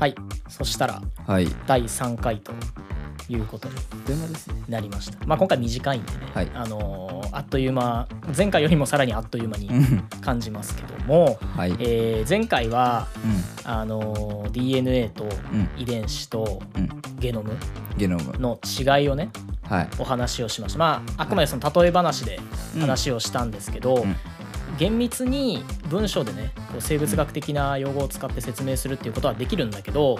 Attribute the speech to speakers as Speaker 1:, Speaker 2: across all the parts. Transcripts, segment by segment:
Speaker 1: はい。そしたら
Speaker 2: はい。
Speaker 1: 第3回ということになりました。まあ今回短いんでね、
Speaker 2: はい。
Speaker 1: あのーあっという間前回よりもさらにあっという間に
Speaker 2: うん。
Speaker 1: 感じますけども、
Speaker 2: はい。
Speaker 1: えー前回は
Speaker 2: う
Speaker 1: あのー DNA と
Speaker 2: ん。
Speaker 1: 遺伝子と
Speaker 2: うん。
Speaker 1: ゲノム
Speaker 2: ゲノム。
Speaker 1: の違いをね
Speaker 2: はい。
Speaker 1: お話をしました。まああくまでその例え話で話をしたんですけど、
Speaker 2: うん
Speaker 1: 厳密に文章でねこう生物学的な用語を使って説明するっていうことはできるんだけど、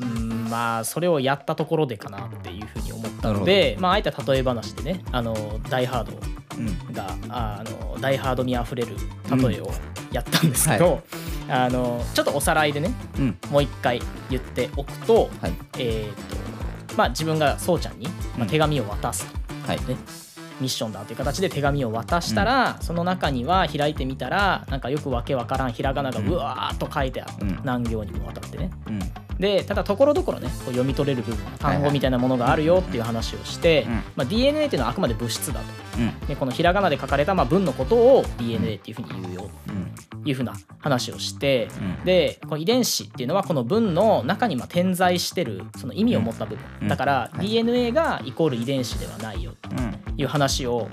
Speaker 1: うん。まあそれをやったところでかなっていうふうに思ったのでまああえて例え話でねあのダイハード
Speaker 2: うんうん。
Speaker 1: があのダイハードにあふれる例えをやったんですけど、あのちょっとおさらいでね
Speaker 2: うん。
Speaker 1: もう一回言っておくと,、
Speaker 2: はい。
Speaker 1: えーとまあ、自分がそうちゃんに、まあ、
Speaker 2: うん。
Speaker 1: 手紙を渡すと。
Speaker 2: はい。
Speaker 1: ねミッションだという形で手紙を渡したら、その中には開いてみたらなんかよくわけわからんひらがなが
Speaker 2: うん
Speaker 1: うわーっと書いてあった、
Speaker 2: うん。
Speaker 1: 何行にもわたってね。
Speaker 2: うん
Speaker 1: でただところどころねこう読み取れる部分単語みたいなものがあるよっていう話をして、
Speaker 2: うん。
Speaker 1: まあ、DNA っていうのはあくまで物質だと。
Speaker 2: うん。
Speaker 1: でこのひらがなで書かれたまあ文のことを DNA っていうふうに言うよ
Speaker 2: うん
Speaker 1: というふうな話をして、
Speaker 2: うん。
Speaker 1: でこの遺伝子っていうのはこの文の中にまあ点在してるその意味を持った部分、
Speaker 2: うん。
Speaker 1: だから
Speaker 2: はい。
Speaker 1: DNA がイコール遺伝子ではないよ
Speaker 2: うん。
Speaker 1: という話を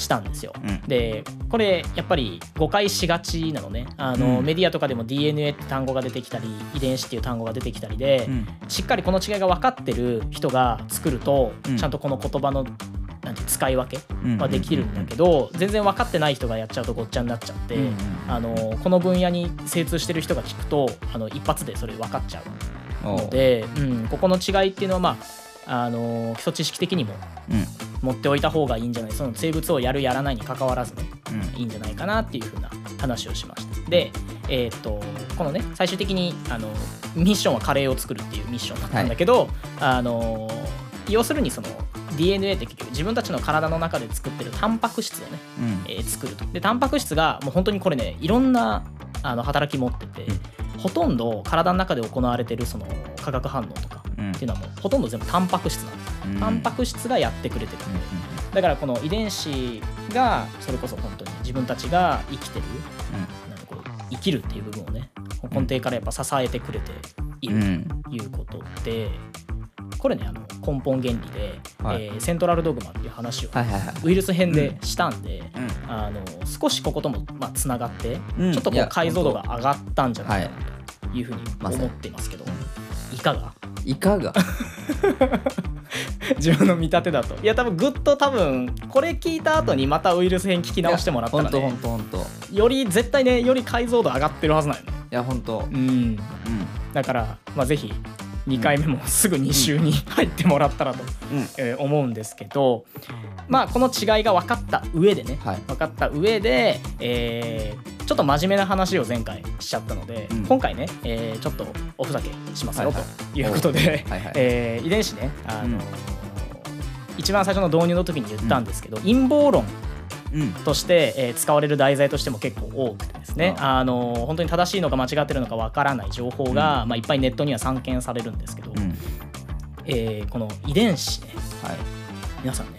Speaker 1: したんですよ。
Speaker 2: うん。
Speaker 1: でこれやっぱり誤解しがちなのね。あの、
Speaker 2: うん。
Speaker 1: メディアとかでも DNA って単語が出てきたり遺伝子っていう単語が出てきたりで、
Speaker 2: うん。
Speaker 1: しっかりこの違いが分かってる人が作ると、
Speaker 2: うん。
Speaker 1: ちゃんとこの言葉のなんて使い分け
Speaker 2: うん
Speaker 1: はできるんだけど、全然分かってない人がやっちゃうとごっちゃになっちゃって、
Speaker 2: うんうん
Speaker 1: あのこの分野に精通してる人が聞くとあの一発でそれ分かっちゃうので、うん、ここの違いっていうのはまああの基礎知識的にも
Speaker 2: うん。
Speaker 1: 持っておいた方がいいんじゃないその生物をやるやらないに関わらずね
Speaker 2: うん。
Speaker 1: いいんじゃないかなっていうふうな話をしました。でえーっとこのね最終的にあのミッションはカレーを作るっていうミッションだったんだけど、あの要するにその DNA って結局自分たちの体の中で作ってるタンパク質をね、
Speaker 2: うん。
Speaker 1: えー作ると。でタンパク質がもう本当にこれねいろんなあの働き持ってて、ほとんど体の中で行われてるその化学反応とか
Speaker 2: うん。
Speaker 1: っていうのはもうほとんど全部タンパク質なんです、
Speaker 2: うん。
Speaker 1: タンパク質がやってくれてる、
Speaker 2: うん
Speaker 1: だからこの遺伝子がそれこそ本当に自分たちが生きてるなんかこう生きるっていう部分をね根底からやっぱ支えてくれている
Speaker 2: うん。
Speaker 1: ということで、これねあの根本原理で、
Speaker 2: はい。
Speaker 1: えーセントラルドグマっていう話を
Speaker 2: はいはいはい。
Speaker 1: ウイルス編でしたんで、
Speaker 2: うん。
Speaker 1: あの少しここともまあつながって、
Speaker 2: うん。
Speaker 1: ちょっとこ
Speaker 2: いうや
Speaker 1: 解像度が上がったんじゃないか
Speaker 2: は
Speaker 1: なというふうに思ってますけど、い。かが？
Speaker 2: いかが？
Speaker 1: 自分の見立てだと。いや多分ぐっと多分これ聞いた後にまたウイルス編聞き直してもらったら
Speaker 2: 本当本
Speaker 1: ねより絶対ねより解像度上がってるはずなんよ。ね
Speaker 2: や本当
Speaker 1: うん。
Speaker 2: うん。
Speaker 1: だから、まあ、ぜひ2回目もすぐ2週に入ってもらったらと、
Speaker 2: うん。
Speaker 1: えー思うんですけどまあこの違いが分かった上でね、
Speaker 2: はい。
Speaker 1: 分かった上で、えーちょっと真面目な話を前回しちゃったので、
Speaker 2: うん。
Speaker 1: 今回ね、えーちょっとおふざけしますよ、ということで、えー遺伝子ね、あの一番最初の導入の時に言ったんですけど、陰謀論
Speaker 2: うん
Speaker 1: として、えー使われる題材としても結構多くてですね、
Speaker 2: あ
Speaker 1: あ。のー本当に正しいのか間違ってるのかわからない情報が、まあ、いっぱいネットには散見されるんですけど、
Speaker 2: うん。
Speaker 1: えーこの遺伝子ね
Speaker 2: はい。
Speaker 1: 皆さんね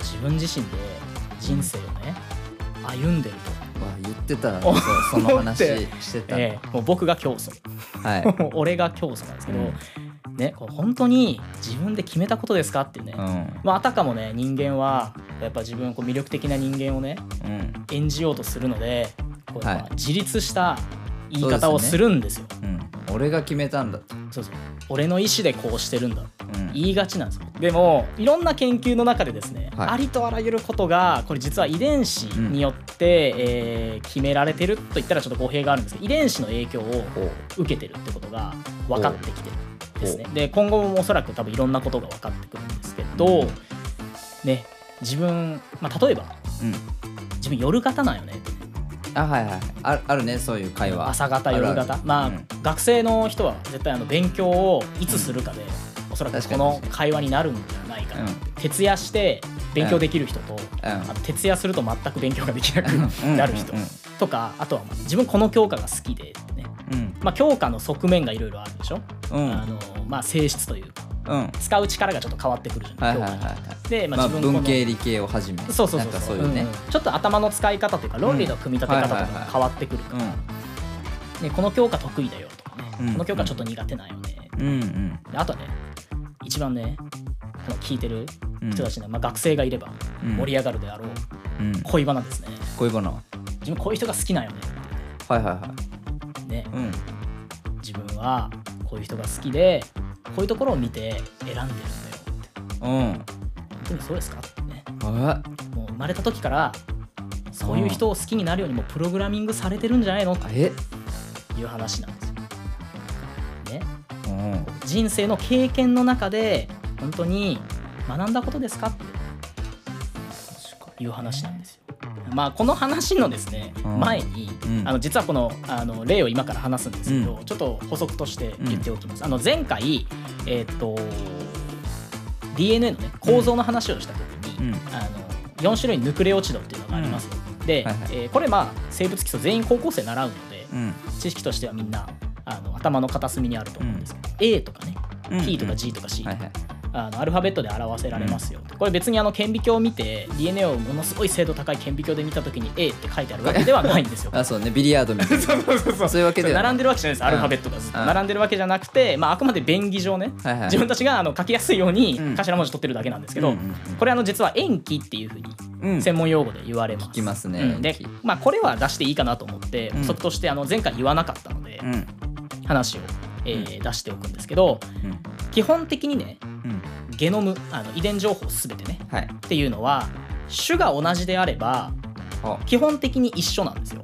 Speaker 1: 自分自身で人生をね歩んでる
Speaker 2: わ言ってた
Speaker 1: お
Speaker 2: その話して
Speaker 1: と、
Speaker 2: た。
Speaker 1: えーもう僕が教祖。
Speaker 2: はい。
Speaker 1: 俺が教祖なんですけど、
Speaker 2: うん
Speaker 1: ねこれ本当に自分で決めたことですかっていうね、
Speaker 2: うん。
Speaker 1: まあ、あたかもね人間はやっぱ自分をこう魅力的な人間をね
Speaker 2: うん。
Speaker 1: 演じようとするのでこうやっぱ
Speaker 2: はい。
Speaker 1: 自立した言い方をするんですよ。
Speaker 2: うん。俺が決めたんだと。
Speaker 1: そうそう。俺の意思でこうしてるんだ。
Speaker 2: うん。
Speaker 1: 言いがちなんですよ。でもいろんな研究の中でですね、
Speaker 2: はい。
Speaker 1: ありとあらゆることがこれ実は遺伝子によって、えー決められてると言ったらちょっと語弊があるんですけど遺伝子の影響を受けてるってことが分かってきてる。んですね。で今後もおそらく多分いろんなことが分かってくるんですけど、
Speaker 2: うん
Speaker 1: ね自分、まあ、例えば
Speaker 2: うん。
Speaker 1: 自分夜型なんよね。
Speaker 2: あはいはい。ああるねそういう会話。
Speaker 1: 朝型
Speaker 2: ある
Speaker 1: 夜型。まあ、
Speaker 2: うん。
Speaker 1: 学生の人は絶対あの勉強をいつするかで、おそらくこの会話になるんじゃないかな、
Speaker 2: うん。
Speaker 1: 徹夜して勉強できる人と、
Speaker 2: うん。
Speaker 1: 徹夜すると全く勉強ができなく
Speaker 2: うん。
Speaker 1: なる人
Speaker 2: うん。うん。
Speaker 1: とかあとはまあ自分この教科が好きでね、
Speaker 2: うん。
Speaker 1: まあ、教科の側面がいろいろあるでしょ、
Speaker 2: うん。
Speaker 1: あのまあ、性質というか
Speaker 2: うん。
Speaker 1: 使う力がちょっと変わってくるじゃない、
Speaker 2: はいはいはい。
Speaker 1: 教科
Speaker 2: はい
Speaker 1: にで、まあ、
Speaker 2: まあ
Speaker 1: 自分この。
Speaker 2: 文系理系をはじめ
Speaker 1: そうそうそう
Speaker 2: なんか
Speaker 1: そ
Speaker 2: そうういうね。
Speaker 1: ん。ちょっと頭の使い方というか論理の組み立て方とかが変わってくるから、
Speaker 2: うん。
Speaker 1: ね、この教科得意だよとかね、
Speaker 2: うん。
Speaker 1: この教科ちょっと苦手なんよね、
Speaker 2: うん。うん
Speaker 1: であとね一番ねこの聞いてる
Speaker 2: うん。
Speaker 1: 人たちね、まあ、学生がいれば
Speaker 2: うん。
Speaker 1: 盛り上がるであろう
Speaker 2: うん。
Speaker 1: 恋バナですね。
Speaker 2: 恋バナは？
Speaker 1: 自分こういう人が好きなんよね。
Speaker 2: はいはい。
Speaker 1: ね。
Speaker 2: うん。
Speaker 1: 自分はこういう人が好きでこういうところを見て選んでるんだよって。
Speaker 2: うん。
Speaker 1: 本当にそうですか？ってね。
Speaker 2: あ
Speaker 1: もう生まれた時からそういう人を好きになるようにもうプログラミングされてるんじゃないの？と
Speaker 2: え
Speaker 1: いう話なんですよ。ね、
Speaker 2: うん。
Speaker 1: 人生の経験の中で本当に学んだことですか？って。いう話なんですよ。まあこの話のですね、
Speaker 2: うん。
Speaker 1: 前に、
Speaker 2: うん。
Speaker 1: あの実はこのあの例を今から話すんですけど、
Speaker 2: う
Speaker 1: ちょっと補足として言っておきます。あの前回えーっと DNA のね構造の話をした時に、
Speaker 2: うん。
Speaker 1: あの4種類ヌクレオチドっていうのがありますよ。で、
Speaker 2: は
Speaker 1: えーこれまあ生物基礎全員高校生習うので、
Speaker 2: うん。
Speaker 1: 知識としてはみんなあの頭の片隅にあると思うんですけど、A とかね、
Speaker 2: うん。
Speaker 1: T とか G とか C とか、あのアルファベットで表せられますよ、これ別にあの顕微鏡を見て DNA をものすごい精度高い顕微鏡で見た時に A って書いてあるわけではないんですよ。
Speaker 2: あそうね。ビリヤードみたいな。
Speaker 1: そうそうそうそう。
Speaker 2: そういうわけで
Speaker 1: 並んでるわけじゃないです。アルファベットがずっと。
Speaker 2: うん。
Speaker 1: 並んでるわけじゃなくて、まあ、あくまで便宜上ね、
Speaker 2: はいはい。
Speaker 1: 自分たちがあの書きやすいように
Speaker 2: うん。
Speaker 1: 頭文字取ってるだけなんですけど、
Speaker 2: うんうんうん。
Speaker 1: これあの実は塩基っていうふうに
Speaker 2: うん。
Speaker 1: 専門用語で言われます。
Speaker 2: 聞きますね。
Speaker 1: うん。でまあ、これは出していいかなと思って
Speaker 2: うん。
Speaker 1: 補足としてあの前回言わなかったので
Speaker 2: うん。
Speaker 1: 話を、えー出しておくんですけど
Speaker 2: うん
Speaker 1: 基本的にね
Speaker 2: うん。
Speaker 1: ゲノムあの遺伝情報すべてね
Speaker 2: はい。
Speaker 1: っていうのは種が同じであれば
Speaker 2: あ。
Speaker 1: 基本的に一緒なんですよ。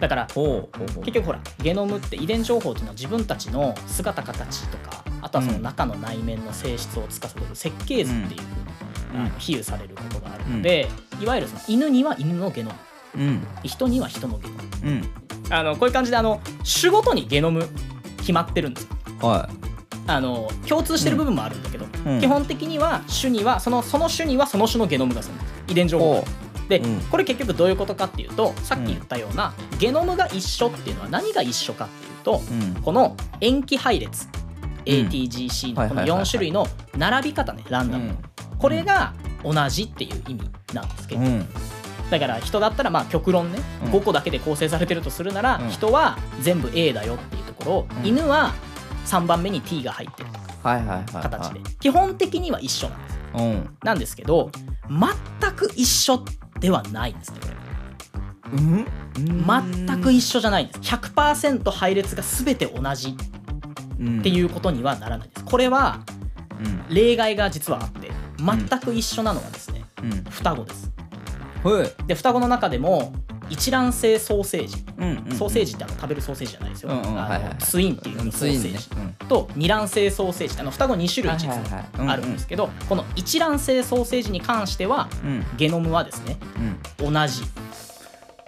Speaker 1: だから結局ほらゲノムって遺伝情報っていうのは自分たちの姿形とかあとはその中の内面の性質を司る設計図っていうふうに、
Speaker 2: うん。
Speaker 1: 比喩されることがあるので、いわゆるその犬には犬のゲノム。
Speaker 2: うん。
Speaker 1: 人には人のゲノム。
Speaker 2: うん。
Speaker 1: あのこういう感じであの種ごとにゲノム決まってるんですよ。
Speaker 2: は
Speaker 1: あの共通してる部分もあるんだけど、
Speaker 2: うん。
Speaker 1: 基本的には種にはそのその種にはその種のゲノムが存在する遺伝情報。が
Speaker 2: ほ
Speaker 1: で、
Speaker 2: うん。
Speaker 1: これ結局どういうことかっていうとさっき言ったような、ゲノムが一緒っていうのは何が一緒かっていうと、
Speaker 2: ううん。
Speaker 1: この塩基配列 ATGC のこの4
Speaker 2: はいはいはいはい。
Speaker 1: 種類の並び方ねランダム、
Speaker 2: うん。
Speaker 1: これが同じっていう意味なんですけど、
Speaker 2: うん
Speaker 1: だから人だったらまあ極論ね、
Speaker 2: うん。
Speaker 1: 5個だけで構成されてるとするなら、
Speaker 2: うん。
Speaker 1: 人は全部 A だよっていうところを、
Speaker 2: うん。
Speaker 1: 犬は3番目に T が入ってる。
Speaker 2: はいはいはいはい
Speaker 1: 形で基本的には一緒なんです
Speaker 2: うん。
Speaker 1: なんですけど全く一緒ではないんですねこれ。
Speaker 2: うん？
Speaker 1: 全く一緒じゃないんです。100%配列が全て同じっていうことにはならないです。これは
Speaker 2: うん。
Speaker 1: 例外が実はあって全く一緒なのはですね
Speaker 2: うん。
Speaker 1: 双子です。
Speaker 2: はい
Speaker 1: で双子の中でも一卵性ソーセージ。
Speaker 2: うんうん
Speaker 1: ソーセージってあの食べるソーセージじゃないですよ、
Speaker 2: うんうん
Speaker 1: あの
Speaker 2: はいはい
Speaker 1: ツインっていううんソーセージ、と二卵性ソーセージ。あの双子2種類実
Speaker 2: はいはいはい。うんうん。
Speaker 1: はあるんですけどこの一卵性ソーセージに関しては
Speaker 2: うん。
Speaker 1: ゲノムはですね
Speaker 2: うん。
Speaker 1: 同じ。
Speaker 2: うん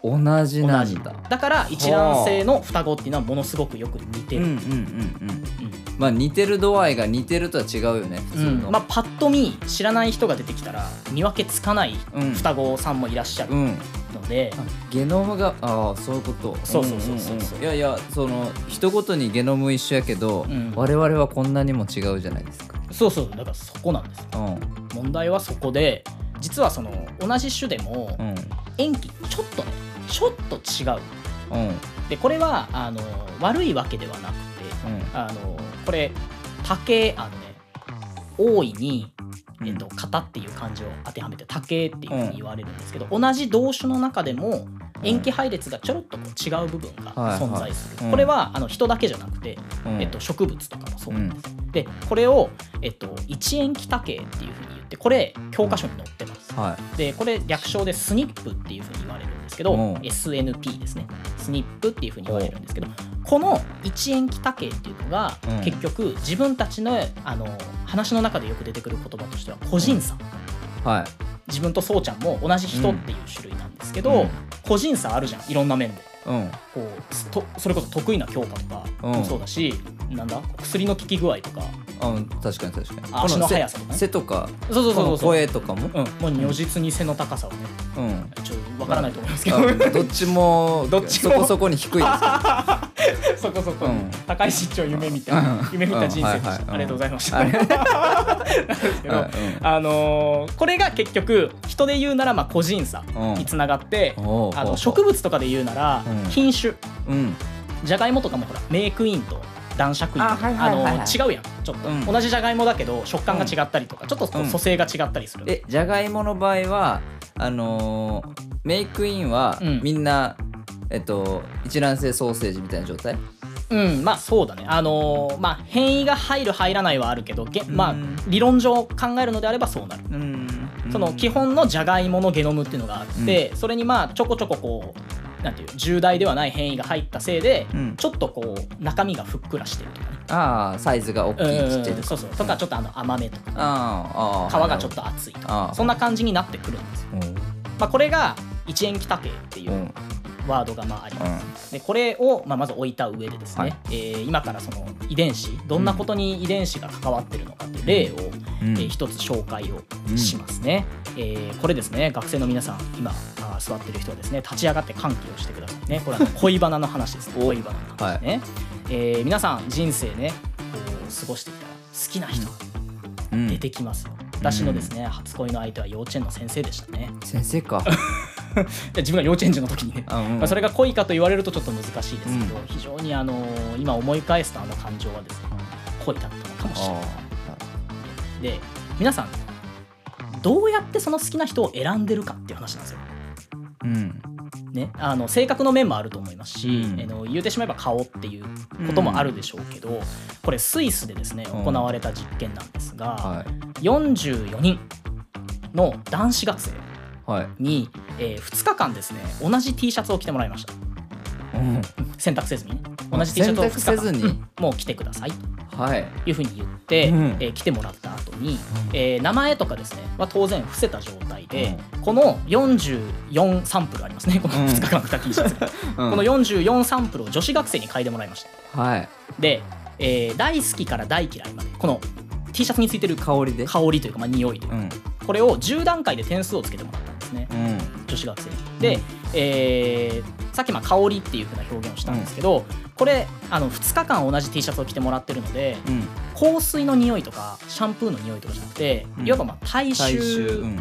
Speaker 2: 同じなんだ。
Speaker 1: だから一卵性の双子っていうのはものすごくよく似てる、
Speaker 2: うんうんうんうん。まあ似てる度合いが似てるとは違うよね普通の。
Speaker 1: うんまあ、パッと見知らない人が出てきたら見分けつかない
Speaker 2: うん
Speaker 1: 双子さんもいらっしゃる
Speaker 2: うん。
Speaker 1: ので、
Speaker 2: あゲノムがああそういうこと。
Speaker 1: そうそうそうそう
Speaker 2: うんうんうん。いやいやその人ごとにゲノム一緒やけど、
Speaker 1: うん。
Speaker 2: 我々はこんなにも違うじゃないですか。
Speaker 1: そうそう。だからそこなんですよ。
Speaker 2: うん。
Speaker 1: 問題はそこで実はその同じ種でも
Speaker 2: うん。
Speaker 1: 塩基ちょっとねちょっと違う。
Speaker 2: うん。
Speaker 1: でこれはあの悪いわけではなくてあのこれ竹あのね大いに、えっと、型っていう漢字を当てはめて竹っていうふうに言われるんですけど、同じ動種の中でも塩基配列がちょろっとこう違う部分が
Speaker 2: はいはい。
Speaker 1: 存在する、
Speaker 2: うん。
Speaker 1: これはあの人だけじゃなくて、
Speaker 2: うん。
Speaker 1: えっと、植物とかもそうなんです、でこれを、えっと、一塩基多形っていうふうに言ってこれ教科書に載ってます、
Speaker 2: は
Speaker 1: でこれ略称でスニップっていうふうに言われるんですけど、
Speaker 2: う。ん
Speaker 1: SNP ですね。スニップっていうふうに言われるんですけどこの一塩基多形っていうのが、
Speaker 2: うん。
Speaker 1: 結局自分たちのあの話の中でよく出てくる言葉としては個人差、
Speaker 2: いはい。
Speaker 1: 自分とそうちゃんも同じ人っていう種類なんですけど、
Speaker 2: うん。
Speaker 1: 個人差あるじゃん。いろんな面で
Speaker 2: うん。
Speaker 1: こうすとそれこそ得意な教科とかもそうだし、なんだ？薬の効き具合とか。
Speaker 2: うん確かに確かに。
Speaker 1: 足の速さとかね。
Speaker 2: 背とか
Speaker 1: そうそうそう
Speaker 2: 声とかも？
Speaker 1: うん、もう如実に背の高さをね
Speaker 2: うん。
Speaker 1: ちょっとわからないと思いますけど、
Speaker 2: あどっちも
Speaker 1: どっちも。
Speaker 2: そこそこに低いです
Speaker 1: そこそこ、
Speaker 2: うん。
Speaker 1: 高い身長夢見た、
Speaker 2: うん。
Speaker 1: 夢見た人生でした、
Speaker 2: うん。はいはい。うん。
Speaker 1: ありがとうございました、なんですけど、
Speaker 2: うん。
Speaker 1: あのーこれが結局人で言うならまあ個人差につながって、あの植物とかで言うなら
Speaker 2: うん。
Speaker 1: 品種。
Speaker 2: うん。
Speaker 1: じゃがいもとかもほらメイクインと男爵イン。
Speaker 2: あはいはいはいはい。
Speaker 1: あの違うやん。ちょっと、
Speaker 2: うん。
Speaker 1: 同じじゃがいもだけど食感が違ったりとか、ちょっと組成が違ったりする、
Speaker 2: えじゃがいもの場合はあのーメイクインは
Speaker 1: うん。
Speaker 2: みんな、えっと一卵性ソーセージみたいな状態？
Speaker 1: うんまあそうだね。あのーまあ変異が入る入らないはあるけどげまあ
Speaker 2: うん。
Speaker 1: 理論上考えるのであればそうなる。
Speaker 2: うん。
Speaker 1: その基本のじゃがいものゲノムっていうのがあって、それにまあちょこちょここうなんていう重大ではない変異が入ったせいで、
Speaker 2: うん。
Speaker 1: ちょっとこう中身がふっくらしてるとかね。
Speaker 2: ああサイズが大きいちっちゃい
Speaker 1: うん
Speaker 2: とか
Speaker 1: そうそうとかちょっとあの甘めとか。
Speaker 2: あーあー
Speaker 1: 皮がちょっと厚いと
Speaker 2: あ
Speaker 1: か
Speaker 2: ー。
Speaker 1: そんな感じになってくるんですよ、まあ、これが一塩基多形っていう
Speaker 2: うんうん
Speaker 1: ワードがまああります、でこれをまあまず置いた上でですね、
Speaker 2: はい。
Speaker 1: えー今からその遺伝子どんなことに遺伝子が関わってるのかっていう例を、
Speaker 2: うん。
Speaker 1: えー一つ紹介をしますね、えーこれですね学生の皆さん今あー座ってる人はですね立ち上がって歓喜をしてくださいね。これは 恋バナの話ですね。恋バナの話ね、えー皆さん人生ねこう過ごしてきたら好きな人が
Speaker 2: うん。
Speaker 1: 出てきますよ、私のですね初恋の相手は幼稚園の先生でしたね。
Speaker 2: 先生か。
Speaker 1: で 自分が幼稚園児の時にね。
Speaker 2: あうん
Speaker 1: まあ、それが恋かと言われるとちょっと難しいですけど、
Speaker 2: う
Speaker 1: 非常にあの今思い返すとあの感情はですね恋だったのかもしれない。
Speaker 2: あ
Speaker 1: で皆さんどうやってその好きな人を選んでるかっていう話なんですよ。
Speaker 2: ーうん。
Speaker 1: ね、あの性格の面もあると思いますし、
Speaker 2: うん。
Speaker 1: あの言うてしまえば顔っていうこともあるでしょうけど、これスイスでですね
Speaker 2: うん。
Speaker 1: 行われた実験なんですが、
Speaker 2: はい。
Speaker 1: 44人の男子学生
Speaker 2: はい。
Speaker 1: に、え2日間ですね同じ T シャツを着てもらいました。
Speaker 2: うん。
Speaker 1: 洗濯せずにね。同じ T シャツを2日間。
Speaker 2: せずに。
Speaker 1: うん。もう着てください。と
Speaker 2: はい。
Speaker 1: いうふうに言って、
Speaker 2: うん。
Speaker 1: えー来てもらった後に、えー名前とかですね、まあ、当然伏せた状態で、この44サンプルありますねこの
Speaker 2: うん。
Speaker 1: 2日間着た T シャツ、
Speaker 2: うん。
Speaker 1: この44サンプルを女子学生に嗅いでもらいました。
Speaker 2: はい。
Speaker 1: で、えー大好きから大嫌いまでこの T シャツについてる
Speaker 2: 香りで？
Speaker 1: 香りというか、まあ、匂いというか、
Speaker 2: うん。
Speaker 1: これを10段階で点数をつけてもらったね。
Speaker 2: うん。
Speaker 1: 女子学生に。で、えーさっきまあ香りっていう風な表現をしたんですけど、これあの2日間同じ T シャツを着てもらってるので
Speaker 2: うん。
Speaker 1: 香水の匂いとかシャンプーの匂いとかじゃなくて、
Speaker 2: うん。
Speaker 1: いわばまあ体
Speaker 2: 最終
Speaker 1: 臭
Speaker 2: うん。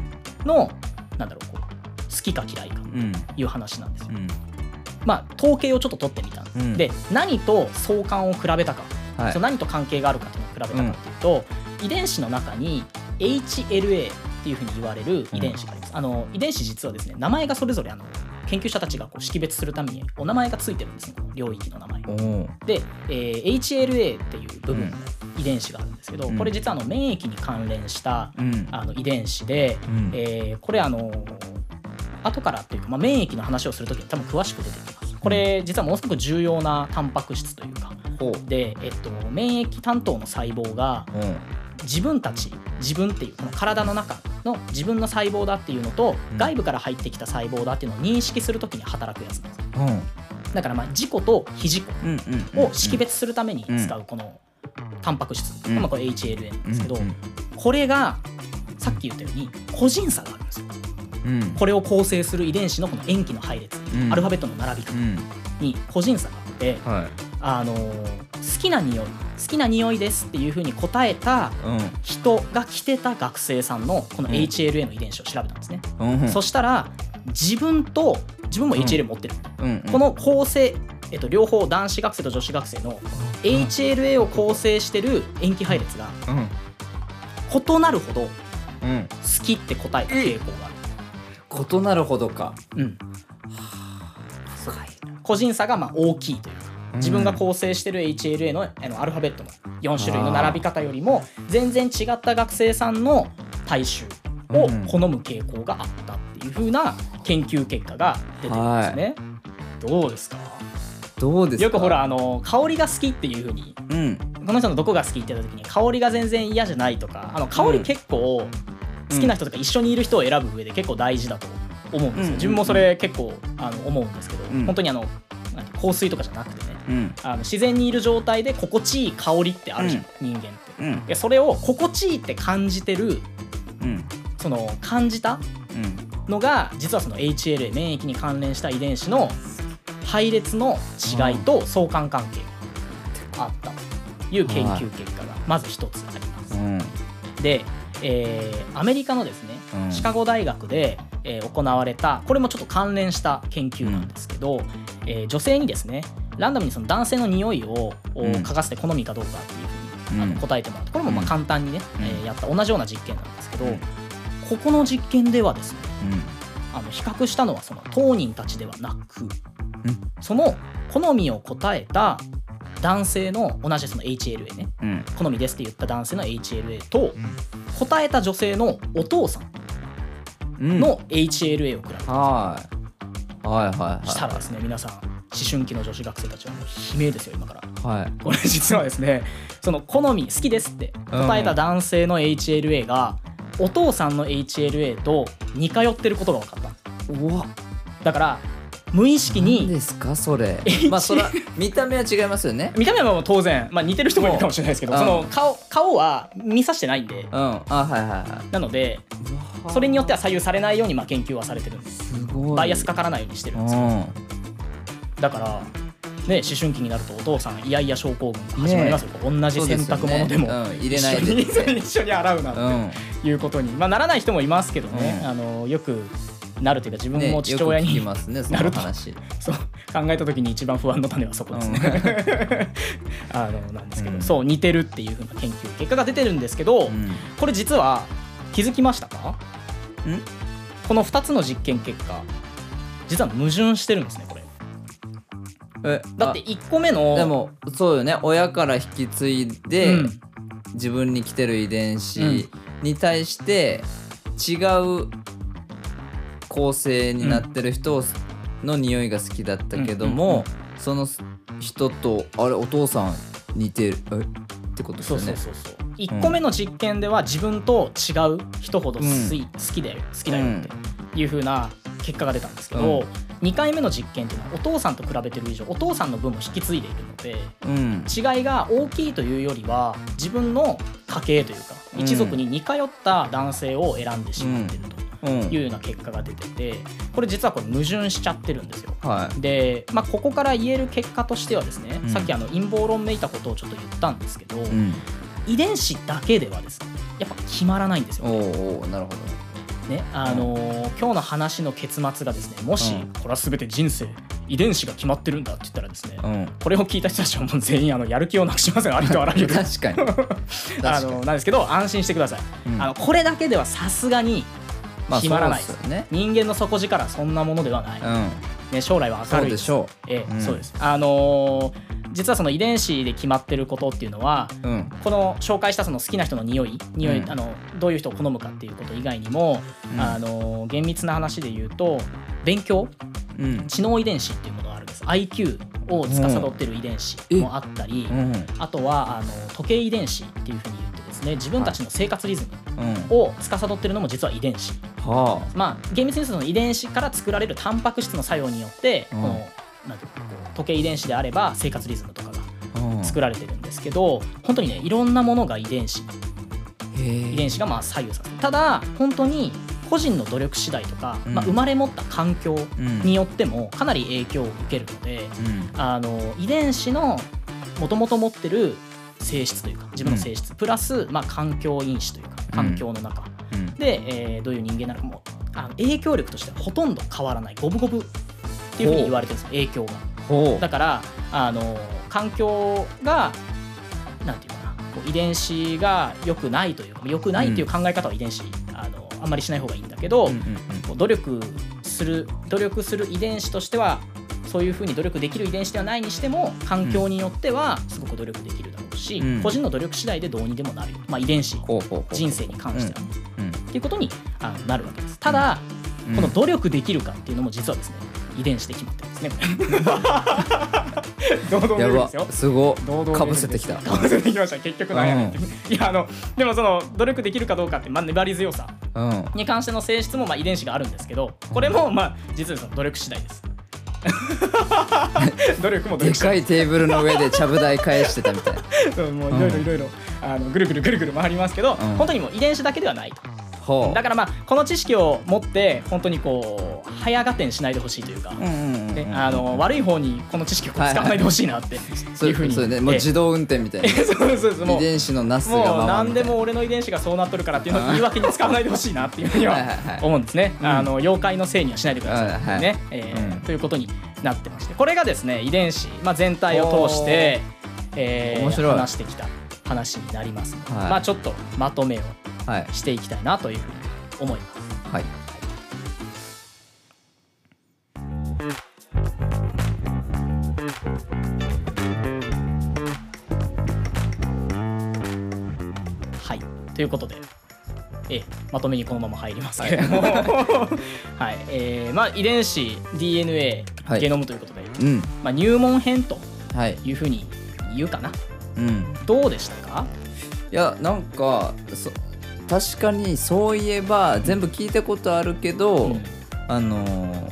Speaker 1: の、なんだろうこう好きか嫌いかと
Speaker 2: うん。
Speaker 1: いう話なんですよ。
Speaker 2: うん。
Speaker 1: まあ統計をちょっと取ってみたんです。
Speaker 2: うん。
Speaker 1: で何と相関を比べたか、
Speaker 2: はい。
Speaker 1: その何と関係があるかっていうのを比べたかっていうと、遺伝子の中に HLA っていうふうに言われる遺伝子があります。あの遺伝子実はですね名前がそれぞれあの研究者たちがこう識別するためにお名前がついてるんですね領域の名前で、えー HLA っていう部分の遺伝子があるんですけど、
Speaker 2: うん。
Speaker 1: これ実はあの免疫に関連した
Speaker 2: うん。
Speaker 1: あの遺伝子で、
Speaker 2: うん。
Speaker 1: えーこれあの後からっていうか、まあ、免疫の話をするときに多分詳しく出てきます。これ実はものすごく重要なタンパク質というか。で、えっと、免疫担当の細胞が
Speaker 2: うん
Speaker 1: 自分たち自分っていうこの体の中の自分の細胞だっていうのと、
Speaker 2: うん。
Speaker 1: 外部から入ってきた細胞だっていうのを認識するときに働くやつなんです。
Speaker 2: うん。
Speaker 1: だからまあ自己と非自己
Speaker 2: うんうん
Speaker 1: を識別するために使うこのタンパク質、
Speaker 2: うん。
Speaker 1: まあ、これ HLN なんですけど、
Speaker 2: うん
Speaker 1: これがさっき言ったように個人差があるんですよ。
Speaker 2: うん。
Speaker 1: これを構成する遺伝子のこの塩基の配列、
Speaker 2: うん。
Speaker 1: アルファベットの並び方
Speaker 2: うん。
Speaker 1: に個人差があって、
Speaker 2: はい
Speaker 1: あのー好きな匂い好きな匂いですっていうふうに答えた人が来てた学生さんのこの
Speaker 2: うん。
Speaker 1: HLA の遺伝子を調べたんですね、
Speaker 2: うんうん。
Speaker 1: そしたら自分と自分も HLA 持ってる、
Speaker 2: うん
Speaker 1: この構成、えっと、両方男子学生と女子学生の HLA を構成してる塩基配列が
Speaker 2: うん。
Speaker 1: 異なるほど
Speaker 2: うん。
Speaker 1: 好きって答えた傾向がある、
Speaker 2: 異なるほどか。
Speaker 1: うん、個人差がまあ大きいという。か自分が構成してる HLA のあのアルファベットの4種類の並び方よりも全然違った学生さんの体臭を好む傾向があったっていう風な研究結果が出てるんですね。どうですか？
Speaker 2: どうですか？
Speaker 1: よくほらあの香りが好きっていう風に
Speaker 2: うん。
Speaker 1: この人のどこが好きって言った時に香りが全然嫌じゃないとかあの香り結構好きな人とか一緒にいる人を選ぶ上で結構大事だと思うんですよ、
Speaker 2: うん。
Speaker 1: 自分もそれ結構あの思うんですけど、
Speaker 2: うん。
Speaker 1: 本当にあの香水とかじゃなくてね
Speaker 2: うん。
Speaker 1: あの自然にいる状態で心地いい香りってあるじゃん、人間って。
Speaker 2: うん。
Speaker 1: いやそれを心地いいって感じてる
Speaker 2: うん。
Speaker 1: その感じた
Speaker 2: うん。
Speaker 1: のが実はその HLA 免疫に関連した遺伝子の配列の違いと相関関係があったという研究結果がまず一つあります。
Speaker 2: うん。
Speaker 1: で、えーアメリカのですね
Speaker 2: うん。
Speaker 1: シカゴ大学で、えー行われたこれもちょっと関連した研究なんですけど、えー女性にですねランダムにその男性の匂いを嗅がせて好みかどうかっていうふうにあの
Speaker 2: うん
Speaker 1: 答えてもらってこれもまあ
Speaker 2: うん。
Speaker 1: 簡単にね、
Speaker 2: うん。
Speaker 1: えーやった同じような実験なんですけど、
Speaker 2: うん。
Speaker 1: ここの実験ではですね
Speaker 2: うん。
Speaker 1: あの比較したのはその当人たちではなく
Speaker 2: うん。
Speaker 1: その好みを答えた男性の同じその HLA ね
Speaker 2: うん。
Speaker 1: 好みですって言った男性の HLA と答えた女性のお父さん
Speaker 2: うん。
Speaker 1: の HLA を比べて
Speaker 2: はいはいはいはい。
Speaker 1: したらですね皆さん思春期の女子学生たちはもう悲鳴ですよ今から。
Speaker 2: はい。
Speaker 1: これ実はですね その好み好きですって答えた男性の HLA がお父さんの HLA と似通ってることが分かった。
Speaker 2: うわ。
Speaker 1: だから無意識
Speaker 2: 何
Speaker 1: に
Speaker 2: ですかそれ？まあそら見た目は違いますよね。
Speaker 1: 見た目はもう当然、まあ、似てる人もいるかもしれないですけど
Speaker 2: うん。
Speaker 1: その顔顔は見さしてないんで。
Speaker 2: うん。あはいはいはい。
Speaker 1: なのでそれによっては左右されないようにまあ研究はされてるんです。
Speaker 2: すごい。
Speaker 1: バイアスかからないようにしてるんですよ。
Speaker 2: うん。
Speaker 1: だからね思春期になるとお父さんイヤイヤ症候群が始まりますよ、同じ洗濯物でも。
Speaker 2: 入れないで。
Speaker 1: 一緒に一緒に洗うなんて、
Speaker 2: うん。
Speaker 1: いうことに、まあ、ならない人もいますけどね、
Speaker 2: うん。
Speaker 1: あのよくなるというか自分
Speaker 2: ね
Speaker 1: も父親に、
Speaker 2: よく聞きますねそ
Speaker 1: なると。
Speaker 2: の話。
Speaker 1: そう考えた時に一番不安の種はそこですね。あのなんですけど、
Speaker 2: うん。
Speaker 1: そう似てるっていうふうな研究結果が出てるんですけど、
Speaker 2: うん。
Speaker 1: これ実は気づきましたか？
Speaker 2: ん？
Speaker 1: この2つの実験結果実は矛盾してるんですねこれ。
Speaker 2: え
Speaker 1: だって1個目の
Speaker 2: あでもそうよね。親から引き継いで、
Speaker 1: うん。
Speaker 2: 自分に来てる遺伝子に対して違う構成になってる人の匂いが好きだったけども、
Speaker 1: うんうんうん
Speaker 2: その人とあれお父さん似てるえってことです
Speaker 1: そう
Speaker 2: よね。
Speaker 1: そうそうそう1個目の実験では自分と違う人ほど好き,、好きだよ好きだよっていう風な結果が出たんですけど、
Speaker 2: うん。
Speaker 1: 2回目の実験っていうのはお父さんと比べてる以上お父さんの分も引き継いでいるので
Speaker 2: うん。
Speaker 1: 違いが大きいというよりは自分の家系というか
Speaker 2: うん
Speaker 1: 一族に似通った男性を選んでしまっていると。
Speaker 2: うん
Speaker 1: いうような結果が出ててこれ実はこれ矛盾しちゃってるんですよ。
Speaker 2: はい。
Speaker 1: で、まあ、ここから言える結果としてはですね、
Speaker 2: うん。
Speaker 1: さっきあの陰謀論めいたことをちょっと言ったんですけど、
Speaker 2: うん。
Speaker 1: 遺伝子だけではですねやっぱ決まらないんですよ。
Speaker 2: おうおうなるほど。
Speaker 1: ねあのー今日の話の結末がですねもし、
Speaker 2: うん。
Speaker 1: これは全て人生遺伝子が決まってるんだって言ったらですね、
Speaker 2: うん。
Speaker 1: これを聞いた人たちはもう全員あのやる気をなくしますよありとあらゆる。
Speaker 2: 確かに。
Speaker 1: あのなんですけど安心してください、
Speaker 2: うん。
Speaker 1: あのこれだけではさすがに
Speaker 2: まあ
Speaker 1: 決まらない
Speaker 2: ですよね。
Speaker 1: 人間の底力そんなものではない、
Speaker 2: うん。
Speaker 1: ね、将来は明るい
Speaker 2: そうでしょ
Speaker 1: ええ
Speaker 2: うん。
Speaker 1: そうです。あのー実はその遺伝子で決まってることっていうのは
Speaker 2: ううん。
Speaker 1: この紹介したその好きな人の匂い匂い、
Speaker 2: うん。
Speaker 1: あのどういう人を好むかっていうこと以外にも、
Speaker 2: うん。
Speaker 1: あの厳密な話で言うと勉強？
Speaker 2: うん。
Speaker 1: 知能遺伝子っていうものがあるんです。IQ を司ってる遺伝子もあったり、
Speaker 2: うん。
Speaker 1: あとはあの時計遺伝子っていうふうにですね自分たちの生活リズム
Speaker 2: うん
Speaker 1: を司ってるのも実は遺伝子。
Speaker 2: は
Speaker 1: まあ厳密にその遺伝子から作られるタンパク質の作用によって、
Speaker 2: うん。
Speaker 1: このなんていうのこう時計遺伝子であれば生活リズムとかが作られてるんですけど本当にねいろんなものが遺伝子。遺伝子がまあ左右させる。ただ本当に個人の努力次第とか、
Speaker 2: うん。
Speaker 1: まあ、生まれ持った環境
Speaker 2: うん。
Speaker 1: によってもかなり影響を受けるので、
Speaker 2: うん。
Speaker 1: あの遺伝子のもともと持ってる性質というか自分の性質、プラス、まあ、環境因子というか環境の中、
Speaker 2: うん。
Speaker 1: で、えーどういう人間なのかもあの影響力としてはほとんど変わらない。五分五分。っていうふうに言われてるんです影響が。だからあの環境がなんていうかなこう遺伝子が良くないというか良くないっていう考え方は遺伝子、あのあんまりしない方がいいんだけど、
Speaker 2: うんうん。
Speaker 1: こう努力する努力する遺伝子としてはそういうふうに努力できる遺伝子ではないにしても環境によってはすごく努力できるし、
Speaker 2: うん。
Speaker 1: 個人の努力次第でどうにでもなるよ、まあ、遺伝子。
Speaker 2: ほうほうほうほう。
Speaker 1: 人生に関しては。ね、
Speaker 2: うん。
Speaker 1: っていうことにあのなるわけです。ただ、
Speaker 2: うん。
Speaker 1: この努力できるかっていうのも実はですね遺伝子で決まってるんですね。堂々
Speaker 2: やば
Speaker 1: 巡りですよ。
Speaker 2: すご
Speaker 1: 堂々
Speaker 2: かぶせてきた。
Speaker 1: かぶせてきました。結局悩ん。で、いやあのでもその努力できるかどうかって、まあ、粘り強さ
Speaker 2: うん。
Speaker 1: に関しての性質もまあ遺伝子があるんですけどこれもまあ実はその努力次第です 努力も努
Speaker 2: で
Speaker 1: 力次第
Speaker 2: かいテーブルの上でちゃぶ台返してたみたい
Speaker 1: うんもういろいろいろいろあのぐるぐるぐるぐる回りますけど、
Speaker 2: うん。
Speaker 1: 本当にもう遺伝子だけではないと。だからまあこの知識を持って本当にこう早合点しないでほしいというか、悪い方にこの知識を使わないでほしいなって
Speaker 2: そう
Speaker 1: いうふうに。
Speaker 2: そうね。もう
Speaker 1: ええ。
Speaker 2: 自動運転みたいな。
Speaker 1: そうそうそうもう。
Speaker 2: 遺伝子のなすが
Speaker 1: 何でも俺の遺伝子がそうなっとるからっていうのを言い訳に使わないでほしいなっていうふうには
Speaker 2: はいはいはい。
Speaker 1: 思うんですね。
Speaker 2: うん。
Speaker 1: あの妖怪のせいにはしないでください、
Speaker 2: はいはい
Speaker 1: ね、えー
Speaker 2: うん
Speaker 1: ということになってまして。これがですね遺伝子、まあ、全体を通して、えー話してきた話になります。ので、
Speaker 2: はい。
Speaker 1: まあちょっとまとめを
Speaker 2: はい。
Speaker 1: していきたいなというふうに思います。
Speaker 2: はい
Speaker 1: ということで、えーまとめにこのまま入りますけれども、はい。えーまあ、遺伝子 DNA、
Speaker 2: はい。
Speaker 1: ゲノムということで、
Speaker 2: うん。
Speaker 1: まあ、入門編と
Speaker 2: はい。
Speaker 1: いうふうに言うかな。
Speaker 2: うん。
Speaker 1: どうでしたか？
Speaker 2: いやなんかそ確かにそういえば全部聞いたことあるけど、
Speaker 1: うん。
Speaker 2: あのー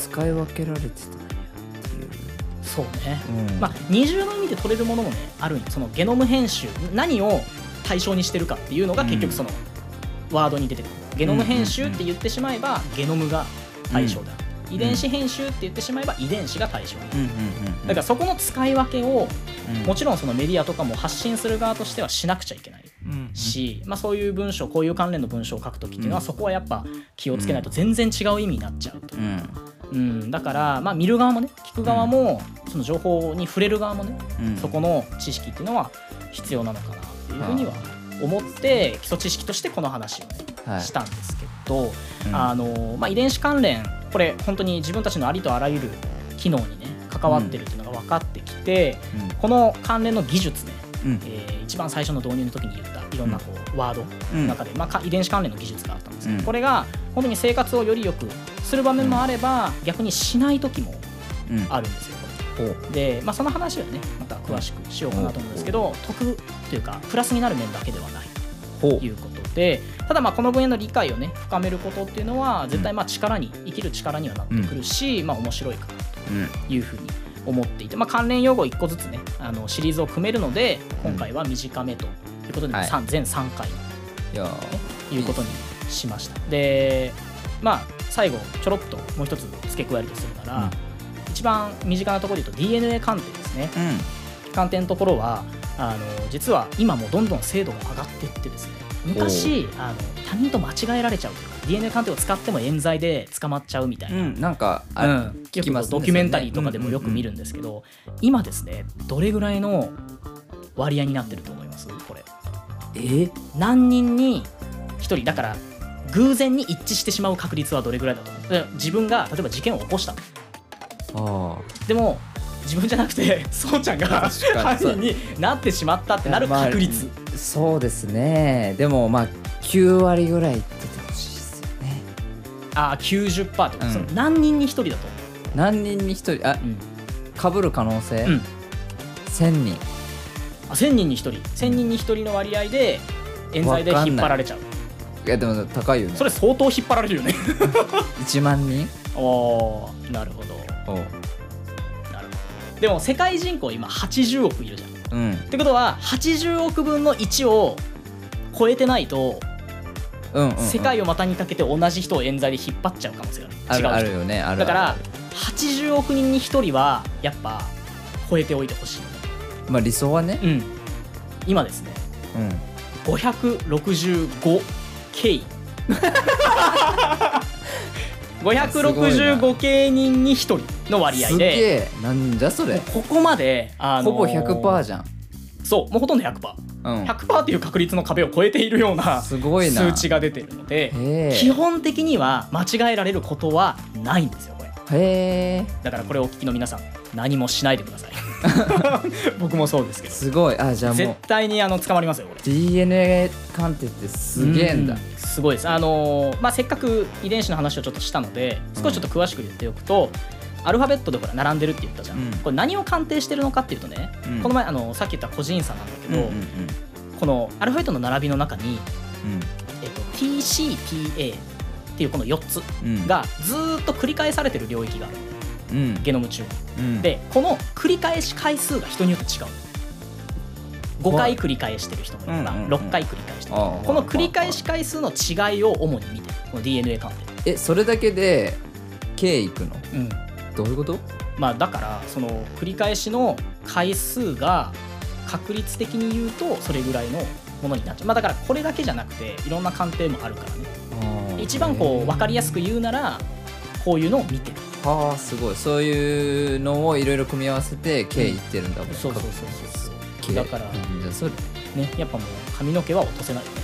Speaker 2: 使い分けられてたんやっていう、
Speaker 1: そうね、
Speaker 2: うん。
Speaker 1: まあ、二重の意味で取れるものもねあるんよ。そのゲノム編集何を対象にしてるかっていうのが結局そのワードに出てくる。ゲノム編集って言ってしまえばゲノムが対象だ、遺伝子編集って言ってしまえば遺伝子が対象だ、だからそこの使い分けを
Speaker 2: うん。
Speaker 1: もちろんそのメディアとかも発信する側としてはしなくちゃいけない
Speaker 2: うん
Speaker 1: し、まあ、そういう文章こういう関連の文章を書くときっていうのは
Speaker 2: うん。
Speaker 1: そこはやっぱ気をつけないと全然違う意味になっちゃうと。
Speaker 2: う、ん。
Speaker 1: うん、だから、まあ、見る側もね聞く側もその情報に触れる側もね
Speaker 2: うん。
Speaker 1: そこの知識っていうのは必要なのかなっていうふうには思って基礎知識としてこの話をね
Speaker 2: はい
Speaker 1: したんですけど、
Speaker 2: うん。
Speaker 1: あのまあ、遺伝子関連これ本当に自分たちのありとあらゆる機能にね関わってるっていうのが分かってきて、この関連の技術ね、えー一番最初の導入の時に言ったいろんなこうワード
Speaker 2: うん
Speaker 1: の中で、まあか、遺伝子関連の技術があったんですけど、
Speaker 2: うん。
Speaker 1: これが本当に生活をより良くする場面もあれば、逆にしない時も
Speaker 2: うん。
Speaker 1: あるんですよ。で、まあ、その話はねまた詳しくしようかなと思うんですけど得というかプラスになる面だけではない。
Speaker 2: ほ
Speaker 1: ということでただまあこの分野の理解をね深めることっていうのは絶対まあ力に生きる力にはなってくるし、まあ面白いかな
Speaker 2: うん。
Speaker 1: というふうに思っていて、まあ、関連用語1個ずつねあのシリーズを組めるので今回は短めということで、
Speaker 2: はい。
Speaker 1: 三全3回ということにしました。でまあ最後ちょろっともう一つ付け加えるとするなら、
Speaker 2: うん。
Speaker 1: 一番身近なところで言うと DNA 鑑定ですね。
Speaker 2: うん。
Speaker 1: 鑑定のところはあの実は今もどんどん精度が上がっていってですね。昔あの他人と間違えられちゃうというか DNA 鑑定を使っても冤罪で捕まっちゃうみたいな、
Speaker 2: うんなんかあ
Speaker 1: うん、
Speaker 2: 聞きますね
Speaker 1: ドキュメンタリーとかでもよく見るんですけど、今ですねどれぐらいの割合になってると思います？これ。
Speaker 2: え？
Speaker 1: 何人に1人だから偶然に一致してしまう確率はどれぐらいだと思う？で自分が例えば事件を起こした
Speaker 2: あ。
Speaker 1: でも自分じゃなくて そうちゃんが犯人になってしまったってなる確率、
Speaker 2: あそうですね。でもまあ9割ぐらい出てほしいですよね。
Speaker 1: ああ90%ってこと、
Speaker 2: うん。
Speaker 1: その何人に1人だと？
Speaker 2: 何人に1人？あ
Speaker 1: 思う、うん。
Speaker 2: かぶる可能性、
Speaker 1: うん。
Speaker 2: 1000人。
Speaker 1: あ1000人に1人。1000人に1人の割合で冤罪で引っ張られちゃう。
Speaker 2: いやでも高いよね。
Speaker 1: それ相当引っ張られるよね。
Speaker 2: 1万人？
Speaker 1: おーなるほど。
Speaker 2: おう。
Speaker 1: なるほどでも世界人口今80億いるじゃん。
Speaker 2: うん。
Speaker 1: ってことは80億分の1を超えてないと
Speaker 2: うんうん、うん、
Speaker 1: 世界を股にかけて同じ人を冤罪で引っ張っちゃう可能性がある。
Speaker 2: ねある
Speaker 1: だから
Speaker 2: ある
Speaker 1: 80億人に1人はやっぱ超えておいてほしい。
Speaker 2: まあ理想はね。
Speaker 1: うん。今ですね。
Speaker 2: うん。
Speaker 1: 565 K
Speaker 2: すごい
Speaker 1: 565
Speaker 2: な
Speaker 1: 系人に1人の割合
Speaker 2: すげ
Speaker 1: で
Speaker 2: え。なんじゃそれ。
Speaker 1: ここまで、あのー
Speaker 2: ほぼ100%じゃん。
Speaker 1: そうもうほとんど 100%100%
Speaker 2: うん。
Speaker 1: っていう確率の壁を超えているような
Speaker 2: すごいな。
Speaker 1: 数値が出てるので
Speaker 2: へえ。
Speaker 1: 基本的には間違えられることはないんですよこれ。
Speaker 2: へえ。
Speaker 1: だからこれをお聞きの皆さん何もしないでください。僕もそうですけど。
Speaker 2: すごい。あじゃあ
Speaker 1: 絶
Speaker 2: も
Speaker 1: 対にあの捕まりますよこれ。
Speaker 2: う DNA 鑑定ってすげえんだ。
Speaker 1: うすごいです。あのーまあ、せっかく遺伝子の話をちょっとしたので少しちょっと詳しく言っておくと、アルファベットでほら並んでるって言ったじゃん、
Speaker 2: うん。
Speaker 1: これ何を鑑定してるのかっていうとね、
Speaker 2: うん。
Speaker 1: この前あのさっき言った個人差なんだけど、
Speaker 2: うんうん
Speaker 1: このアルファベットの並びの中に、
Speaker 2: うん。
Speaker 1: えっと、TCPA っていうこの4つ
Speaker 2: うん。
Speaker 1: がずーっと繰り返されてる領域がある。
Speaker 2: うん。
Speaker 1: ゲノム中に
Speaker 2: うん。
Speaker 1: でこの繰り返し回数が人によって違う。5回繰り返してる人もいれば
Speaker 2: うんうんうん。
Speaker 1: 6回繰り返してる。
Speaker 2: ああ
Speaker 1: この繰り返し回数の違いを主に見てる。この DNA 鑑定。
Speaker 2: えそれだけで K いくの？
Speaker 1: うん
Speaker 2: どういうこと？
Speaker 1: まあだからその繰り返しの回数が確率的に言うとそれぐらいのものになっちゃう。まあだからこれだけじゃなくていろんな鑑定もあるからね。一番こう分かりやすく言うならこういうのを見てる。
Speaker 2: はあすごい。そういうのをいろいろ組み合わせて計いってるんだ。もん、
Speaker 1: そうそうそうそうだから
Speaker 2: うんじゃあそれ。
Speaker 1: ねやっぱもう髪の毛は落とせない。よね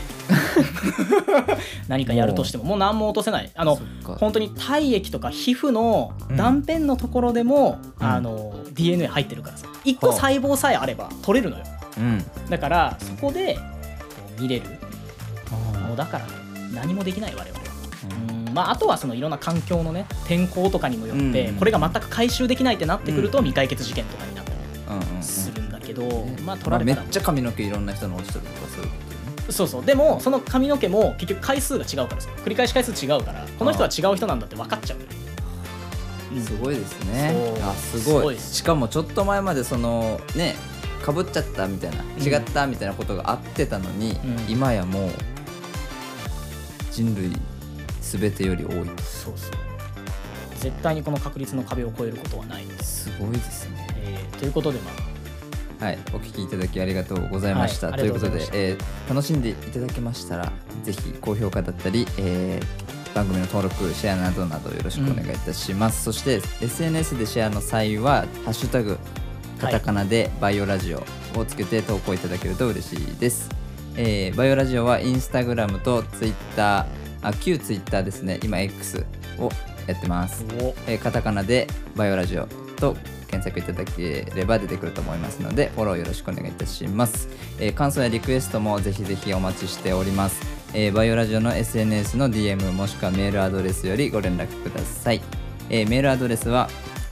Speaker 1: 何かやるとしてももう。何も落とせない。あの本当に体液とか皮膚の
Speaker 2: うん。
Speaker 1: 断片のところでも、
Speaker 2: うん。
Speaker 1: あの DNA 入ってるからさ。一個
Speaker 2: はあ
Speaker 1: 細胞さえあれば取れるのよ。
Speaker 2: うん。
Speaker 1: だからそこで見れる。もうだから何もできない我々は。うん。まあ、あとはそのいろんな環境のね天候とかにもよって、
Speaker 2: うん。
Speaker 1: これが全く回収できないってなってくると未解決事件とかになったりするんだけど、まあ取
Speaker 2: まあめ
Speaker 1: ら。れたら、
Speaker 2: っちゃ髪の毛いろんな人の落ちてるとかそういうことね
Speaker 1: そうそう。でもその髪の毛も結局回数が違うからさ。繰り返し回数違うからこの人は違う人なんだって分かっちゃう
Speaker 2: すごいですね。あす
Speaker 1: す
Speaker 2: ごいしかもちょっと前までそのねかぶっちゃったみたいな
Speaker 1: うん
Speaker 2: 違ったみたいなことがあってたのに、
Speaker 1: うん。
Speaker 2: 今やもう人類全てより多い。
Speaker 1: そうそう。絶対にこの確率の壁を越えることはない。です、
Speaker 2: すごいですね。
Speaker 1: えーということでまあ
Speaker 2: はいお聞きいただきありがとうございました、
Speaker 1: はい
Speaker 2: ということでえー楽しんでいただけましたらぜひ高評価だったり、えー番組の登録シェアなどなどよろしくお願いいたします、そして SNS でシェアの際は「ハッシュタグカタカナでバイオラジオ」をつけて投稿いただけると嬉しいです、えーバイオラジオはインスタグラムとツイッターあ旧ツイッターですね。今 X をやってます。
Speaker 1: お。
Speaker 2: えーカタカナでバイオラジオと検索いただければ出てくると思いますのでフォローよろしくお願いいたします、えー感想やリクエストもぜひぜひお待ちしております、えーバイオラジオの SNS の DM もしくはメールアドレスよりご連絡ください、えーメールアドレスは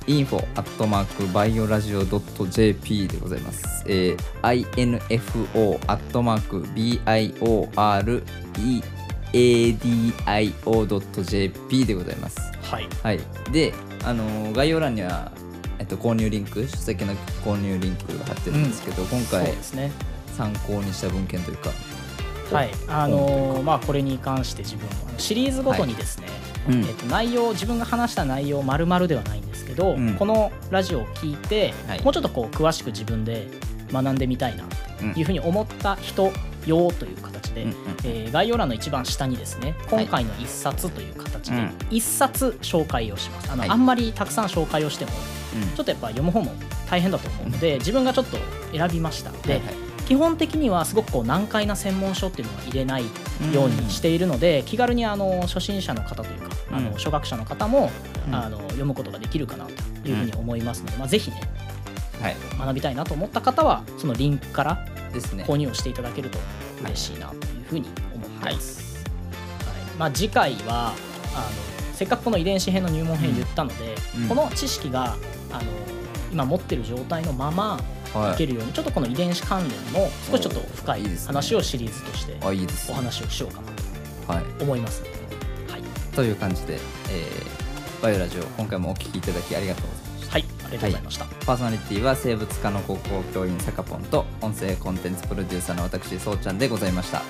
Speaker 2: info.bioradio.jp でございます、えー info.bioradio.jp でございます。
Speaker 1: はい。
Speaker 2: はい、で、あのー概要欄には、えっと、購入リンク書籍の購入リンクが貼ってるんですけど、
Speaker 1: う
Speaker 2: 回
Speaker 1: ですね。
Speaker 2: 参考にした文献というか、
Speaker 1: はい。あのーまあこれに関して自分シリーズごとにですね、
Speaker 2: うん。
Speaker 1: えっと、内容自分が話した内容丸々ではないんですけど、
Speaker 2: うん。
Speaker 1: このラジオを聞いて、
Speaker 2: はい。
Speaker 1: もうちょっとこう詳しく自分で学んでみたいな
Speaker 2: うん
Speaker 1: というふうに思った人用という形で、
Speaker 2: うんうん
Speaker 1: えー概要欄の一番下にですね今回の一冊という形で
Speaker 2: うん。
Speaker 1: 一冊紹介をします。あの、
Speaker 2: はい。
Speaker 1: あんまりたくさん紹介をしても
Speaker 2: うん
Speaker 1: ちょっとやっぱ読む方も大変だと思うので自分がちょっと選びました。で、
Speaker 2: はいはい。
Speaker 1: 基本的にはすごくこう難解な専門書っていうのは入れないようにしているので、気軽にあの初心者の方というか、あ
Speaker 2: うん。
Speaker 1: の初学者の方も、
Speaker 2: うん。
Speaker 1: あの読むことができるかなというふうに思いますので、まあ、ぜひね
Speaker 2: はい、
Speaker 1: 学びたいなと思った方はそのリンクから。購入をしていただけると嬉しいなというふうに思ってます、はい。まあ、次回はあのせっかくこの遺伝子編の入門編言ったので、
Speaker 2: うん。
Speaker 1: この知識があの今持ってる状態のまま
Speaker 2: はい
Speaker 1: けるようにちょっとこの遺伝子関連の少しちょっと深い話をシリーズとしてお
Speaker 2: ね。
Speaker 1: 話をしようかな
Speaker 2: はい。
Speaker 1: と思います。はい、
Speaker 2: という感じで、えーバイオラジオ、今回もお聞きいただきありがとうございました。
Speaker 1: はい、ありがとうございました。
Speaker 2: パーソナリティは生物科の高校教員、サカポンと音声コンテンツプロデューサーの私、そうちゃんでございました。